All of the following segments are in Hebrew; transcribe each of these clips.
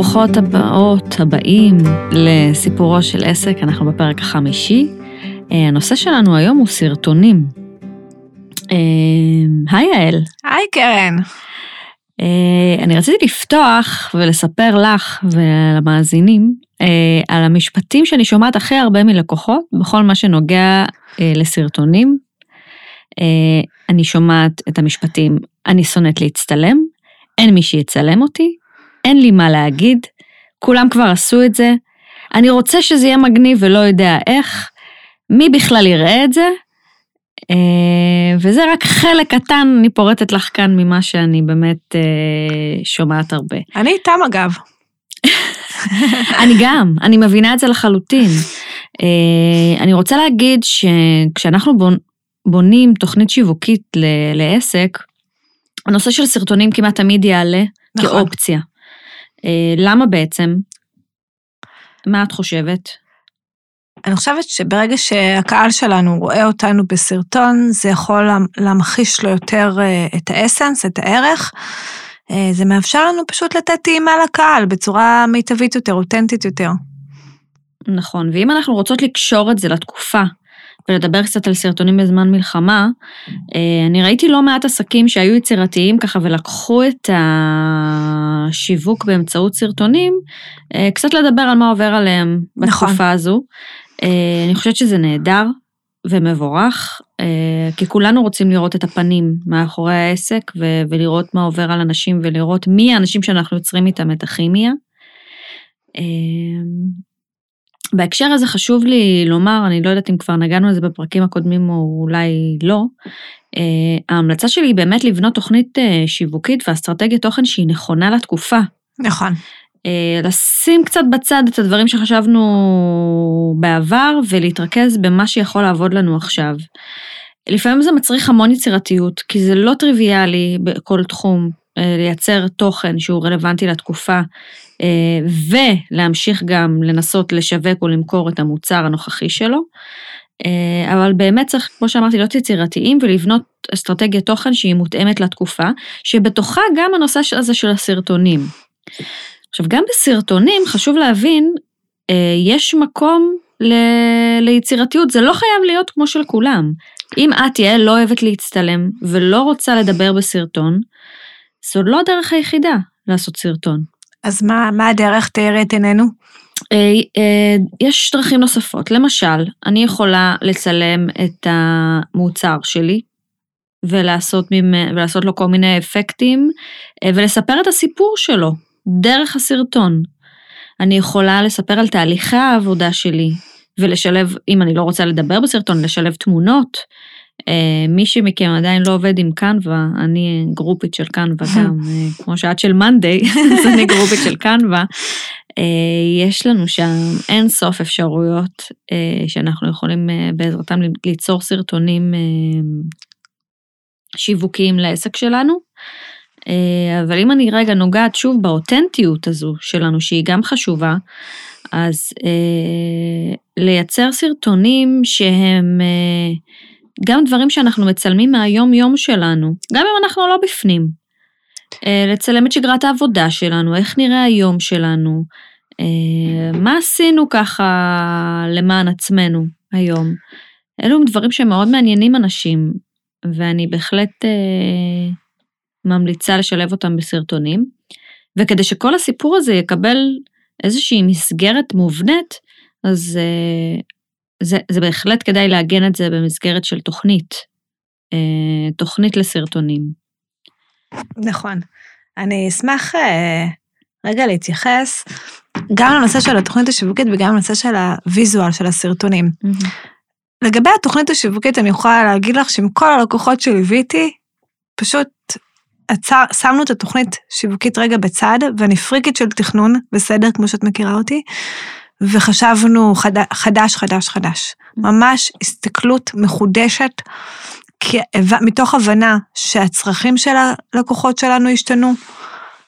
וברוכות הבאות, הבאים לסיפורו של עסק, אנחנו בפרק החמישי. אה, הנושא שלנו היום הוא סרטונים. אה, היי יעל. היי קרן. אה, אני רציתי לפתוח ולספר לך ולמאזינים על המשפטים שאני שומעת הכי הרבה מלקוחות בכל מה שנוגע לסרטונים. אני שומעת את המשפטים, אני שונאת להצטלם, אין מי שיצלם אותי, אין לי מה להגיד, כולם כבר עשו את זה, אני רוצה שזה יהיה מגניב ולא יודע איך, מי בכלל יראה את זה? אה, וזה רק חלק קטן, אני פורטת לך כאן ממה שאני באמת אה, שומעת הרבה. אני איתם אגב. אני גם, אני מבינה את זה לחלוטין. אה, אני רוצה להגיד שכשאנחנו בונים תוכנית שיווקית לעסק, הנושא של סרטונים כמעט תמיד יעלה נכון. כאופציה. אה, למה בעצם? מה את חושבת? אני חושבת שברגע שהקהל שלנו רואה אותנו בסרטון, זה יכול להמחיש לו יותר אה, את האסנס, את הערך. אה, זה מאפשר לנו פשוט לתת טעימה לקהל בצורה מיטבית יותר, אותנטית יותר. נכון, ואם אנחנו רוצות לקשור את זה לתקופה ולדבר קצת על סרטונים בזמן מלחמה, אה, אני ראיתי לא מעט עסקים שהיו יצירתיים ככה ולקחו את השיווק באמצעות סרטונים, אה, קצת לדבר על מה עובר עליהם נכון. בתקופה הזו. אה, אני חושבת שזה נהדר ומבורך, כי כולנו רוצים לראות את הפנים מאחורי העסק ולראות מה עובר על אנשים ולראות מי האנשים שאנחנו יוצרים איתם את הכימיה. בהקשר הזה חשוב לי לומר, אני לא יודעת אם כבר נגענו לזה בפרקים הקודמים או אולי לא, uh, ההמלצה שלי היא באמת לבנות תוכנית uh, שיווקית ואסטרטגיית תוכן שהיא נכונה לתקופה. נכון. Uh, לשים קצת בצד את הדברים שחשבנו בעבר ולהתרכז במה שיכול לעבוד לנו עכשיו. לפעמים זה מצריך המון יצירתיות, כי זה לא טריוויאלי בכל תחום לייצר תוכן שהוא רלוונטי לתקופה אה, ולהמשיך גם לנסות לשווק או למכור את המוצר הנוכחי שלו. אה, אבל באמת צריך, כמו שאמרתי, להיות יצירתיים ולבנות אסטרטגיית תוכן שהיא מותאמת לתקופה, שבתוכה גם הנושא הזה של הסרטונים. עכשיו, גם בסרטונים חשוב להבין, אה, יש מקום ל... ליצירתיות, זה לא חייב להיות כמו של כולם. אם את, יעל, לא אוהבת להצטלם ולא רוצה לדבר בסרטון, זו לא הדרך היחידה לעשות סרטון. אז מה, מה הדרך תארי את עינינו? אה, אה, יש דרכים נוספות. למשל, אני יכולה לצלם את המוצר שלי ולעשות, ממ... ולעשות לו כל מיני אפקטים אה, ולספר את הסיפור שלו דרך הסרטון. אני יכולה לספר על תהליכי העבודה שלי ולשלב, אם אני לא רוצה לדבר בסרטון, לשלב תמונות. אה, מי שמכם עדיין לא עובד עם קנווה, אני גרופית של קנווה גם, אה, כמו שאת של מאנדיי, אז אני גרופית של קנווה. אה, יש לנו שם אין סוף אפשרויות שאנחנו יכולים בעזרתם ליצור סרטונים שיווקיים לעסק שלנו. אבל אם אני רגע נוגעת שוב באותנטיות הזו שלנו, שהיא גם חשובה, אז לייצר סרטונים שהם גם דברים שאנחנו מצלמים מהיום-יום שלנו, גם אם אנחנו לא בפנים. אה, לצלם את שגרת העבודה שלנו, איך נראה היום שלנו, אה, מה עשינו ככה למען עצמנו היום. אלו דברים שמאוד מעניינים אנשים, ואני בהחלט אה, ממליצה לשלב אותם בסרטונים. וכדי שכל הסיפור הזה יקבל איזושהי מסגרת מובנית, אז זה, זה בהחלט כדאי לעגן את זה במסגרת של תוכנית, אה, תוכנית לסרטונים. נכון. אני אשמח אה, רגע להתייחס גם לנושא של התוכנית השיווקית וגם לנושא של הוויזואל של הסרטונים. Mm-hmm. לגבי התוכנית השיווקית, אני יכולה להגיד לך שעם כל הלקוחות שליוויתי, פשוט עצר, שמנו את התוכנית שיווקית רגע בצד, ואני פריקית של תכנון, בסדר, כמו שאת מכירה אותי, וחשבנו חד, חדש, חדש, חדש. ממש הסתכלות מחודשת, כי, מתוך הבנה שהצרכים של הלקוחות שלנו השתנו.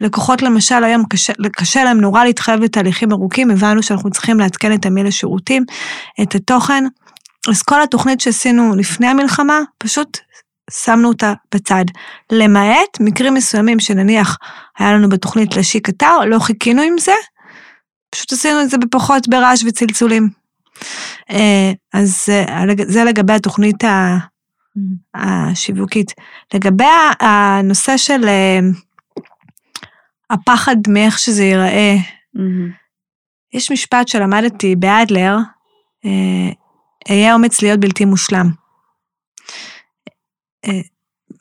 לקוחות למשל היום קשה, קשה להם נורא להתחייב לתהליכים ארוכים, הבנו שאנחנו צריכים לעדכן את המיל השירותים, את התוכן. אז כל התוכנית שעשינו לפני המלחמה, פשוט שמנו אותה בצד. למעט מקרים מסוימים שנניח היה לנו בתוכנית להשיק אתר, לא חיכינו עם זה, פשוט עשינו את זה בפחות ברעש וצלצולים. אה, אז אה, זה לגבי התוכנית השיווקית. לגבי הנושא של אה, הפחד מאיך שזה ייראה, יש משפט שלמדתי באדלר, אהיה אומץ להיות בלתי מושלם.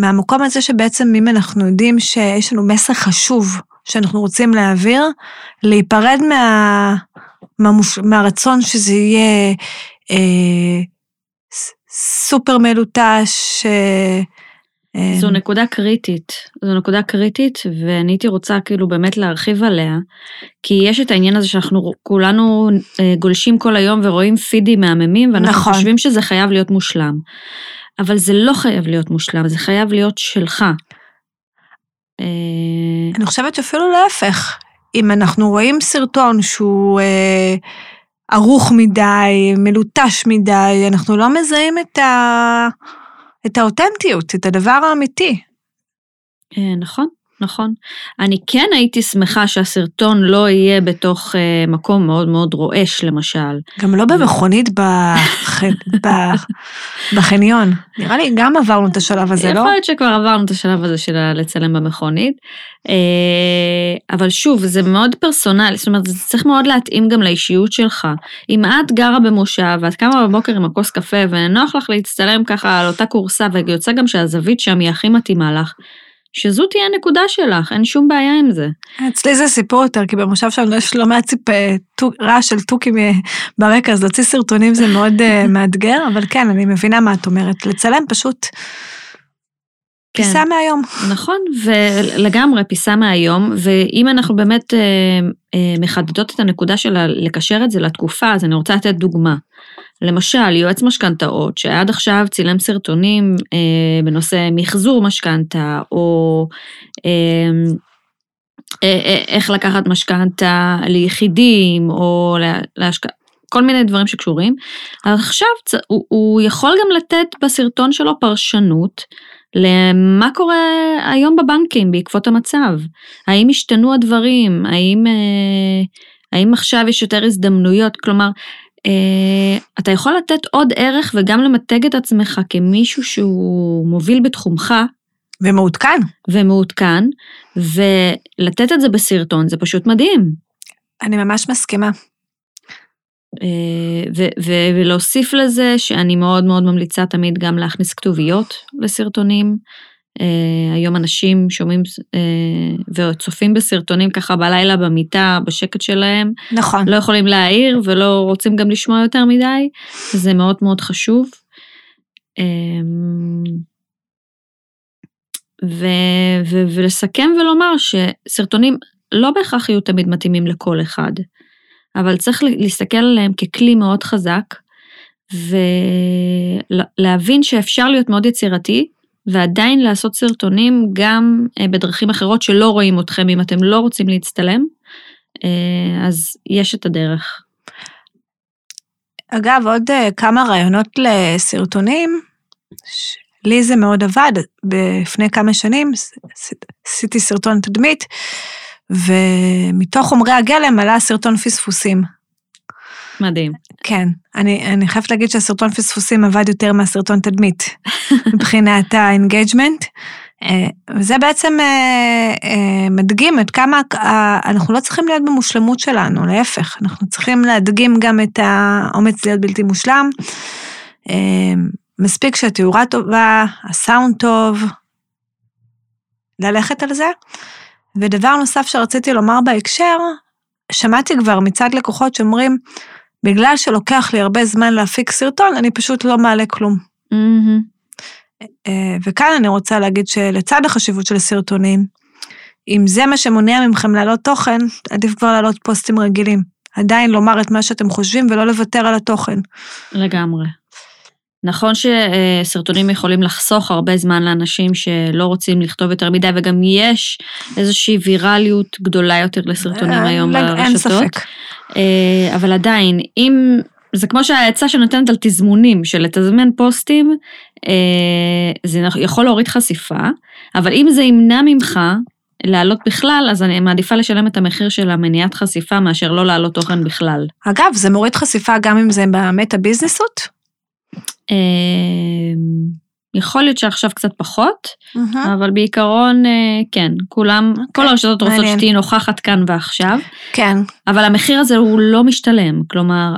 מהמקום הזה שבעצם אם אנחנו יודעים שיש לנו מסר חשוב שאנחנו רוצים להעביר, להיפרד מה, מהמוש, מהרצון שזה יהיה אה, סופר מלוטש. אה, אה, זו נקודה קריטית, זו נקודה קריטית ואני הייתי רוצה כאילו באמת להרחיב עליה, כי יש את העניין הזה שאנחנו כולנו אה, גולשים כל היום ורואים פידים מהממים ואנחנו נכון. חושבים שזה חייב להיות מושלם. אבל זה לא חייב להיות מושלם, זה חייב להיות שלך. אה, אני חושבת שאפילו להפך, אם אנחנו רואים סרטון שהוא אה, ערוך מדי, מלוטש מדי, אנחנו לא מזהים את, ה... את האותנטיות, את הדבר האמיתי. אה, נכון. נכון. אני כן הייתי שמחה שהסרטון לא יהיה בתוך uh, מקום מאוד מאוד רועש, למשל. גם לא במכונית בח... בחניון. נראה לי גם עברנו את השלב הזה, לא? יכול להיות שכבר עברנו את השלב הזה של לצלם במכונית. Uh, אבל שוב, זה מאוד פרסונלי, זאת אומרת, זה צריך מאוד להתאים גם לאישיות שלך. אם את גרה במושב ואת קמה בבוקר עם הכוס קפה ונוח לך להצטלם ככה על אותה קורסה ויוצא גם שהזווית שם היא הכי מתאימה לך, שזו תהיה הנקודה שלך, אין שום בעיה עם זה. אצלי זה סיפור יותר, כי במושב שלנו יש לא מעט ציפ... רעש של תוכים אה, ברקע, אז להוציא סרטונים זה מאוד uh, מאתגר, אבל כן, אני מבינה מה את אומרת. לצלם פשוט כן. פיסה מהיום. נכון, ולגמרי פיסה מהיום, ואם אנחנו באמת אה, אה, מחדדות את הנקודה של לקשר את זה לתקופה, אז אני רוצה לתת דוגמה. למשל, יועץ משכנתאות, שעד עכשיו צילם סרטונים אה, בנושא מחזור משכנתה, או אה, אה, אה, איך לקחת משכנתה ליחידים, או להשקעה, כל מיני דברים שקשורים. עכשיו הוא, הוא יכול גם לתת בסרטון שלו פרשנות למה קורה היום בבנקים בעקבות המצב. האם השתנו הדברים? האם, אה, האם עכשיו יש יותר הזדמנויות? כלומר, אתה יכול לתת עוד ערך וגם למתג את עצמך כמישהו שהוא מוביל בתחומך. ומעודכן. ומעודכן, ולתת את זה בסרטון, זה פשוט מדהים. אני ממש מסכימה. Uh, ו- ו- ולהוסיף לזה שאני מאוד מאוד ממליצה תמיד גם להכניס כתוביות לסרטונים. Uh, היום אנשים שומעים uh, וצופים בסרטונים ככה בלילה במיטה, בשקט שלהם. נכון. לא יכולים להעיר ולא רוצים גם לשמוע יותר מדי, זה מאוד מאוד חשוב. Um, ו- ו- ולסכם ולומר שסרטונים לא בהכרח יהיו תמיד מתאימים לכל אחד, אבל צריך להסתכל עליהם ככלי מאוד חזק, ולהבין שאפשר להיות מאוד יצירתי, ועדיין לעשות סרטונים גם אה, בדרכים אחרות שלא רואים אתכם אם אתם לא רוצים להצטלם, אה, אז יש את הדרך. אגב, עוד אה, כמה רעיונות לסרטונים, לי זה מאוד עבד, לפני כמה שנים עשיתי סרטון תדמית, ומתוך חומרי הגלם עלה סרטון פספוסים. מדהים. כן, אני, אני חייבת להגיד שהסרטון פספוסים עבד יותר מהסרטון תדמית, מבחינת ה engagement. אה, וזה בעצם אה, אה, מדגים את כמה, אנחנו לא צריכים להיות במושלמות שלנו, להפך, אנחנו צריכים להדגים גם את האומץ להיות בלתי מושלם. מספיק שהתאורה טובה, הסאונד טוב, ללכת על זה. ודבר נוסף שרציתי לומר בהקשר, שמעתי כבר מצד לקוחות שאומרים, בגלל שלוקח לי הרבה זמן להפיק סרטון, אני פשוט לא מעלה כלום. Mm-hmm. וכאן אני רוצה להגיד שלצד החשיבות של הסרטונים, אם זה מה שמונע מכם להעלות תוכן, עדיף כבר להעלות פוסטים רגילים. עדיין לומר את מה שאתם חושבים ולא לוותר על התוכן. לגמרי. נכון שסרטונים יכולים לחסוך הרבה זמן לאנשים שלא רוצים לכתוב יותר מדי, וגם יש איזושהי ויראליות גדולה יותר לסרטונים אה, היום ברשתות. אין ספק. אה, אבל עדיין, אם, זה כמו שהעצה שנותנת על תזמונים, של לתזמן פוסטים, אה, זה יכול להוריד חשיפה, אבל אם זה ימנע ממך לעלות בכלל, אז אני מעדיפה לשלם את המחיר של המניעת חשיפה מאשר לא לעלות תוכן בכלל. אגב, זה מוריד חשיפה גם אם זה במטה ביזנסות? יכול להיות שעכשיו קצת פחות, אבל בעיקרון אה, כן, כולם, כל הרשתות רוצות שתהיי נוכחת כאן ועכשיו. כן. אבל המחיר הזה הוא לא משתלם, כלומר,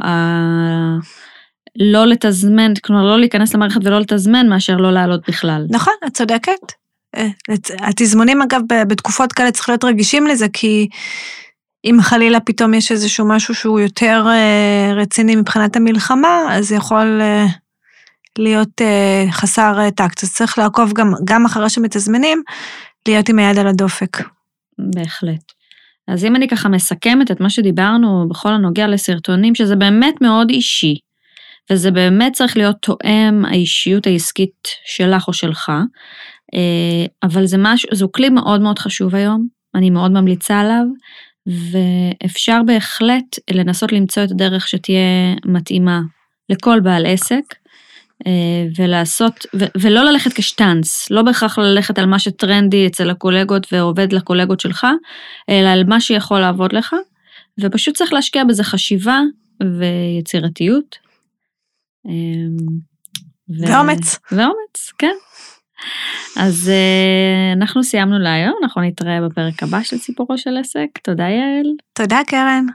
לא לתזמן, כלומר לא להיכנס למערכת ולא לתזמן מאשר לא לעלות בכלל. נכון, את צודקת. אה, התזמונים אגב בתקופות כאלה צריך להיות רגישים לזה, כי אם חלילה פתאום יש איזשהו משהו שהוא יותר אה, רציני מבחינת המלחמה, אז יכול אה, להיות חסר טקט. אז צריך לעקוב גם, גם אחרי שמתזמנים, להיות עם היד על הדופק. בהחלט. אז אם אני ככה מסכמת את מה שדיברנו בכל הנוגע לסרטונים, שזה באמת מאוד אישי, וזה באמת צריך להיות תואם האישיות העסקית שלך או שלך, אה, אבל זה משהו, זהו כלי מאוד מאוד חשוב היום, אני מאוד ממליצה עליו, ואפשר בהחלט לנסות למצוא את הדרך שתהיה מתאימה לכל בעל עסק, אה, ולעשות, ו- ולא ללכת כשטאנץ, לא בהכרח ללכת על מה שטרנדי אצל הקולגות ועובד לקולגות שלך, אלא על מה שיכול לעבוד לך, ופשוט צריך להשקיע בזה חשיבה ויצירתיות. אה, ו... ואומץ. ואומץ, כן. אז uh, אנחנו סיימנו להיום, אנחנו נתראה בפרק הבא של סיפורו של עסק. תודה יעל. תודה קרן.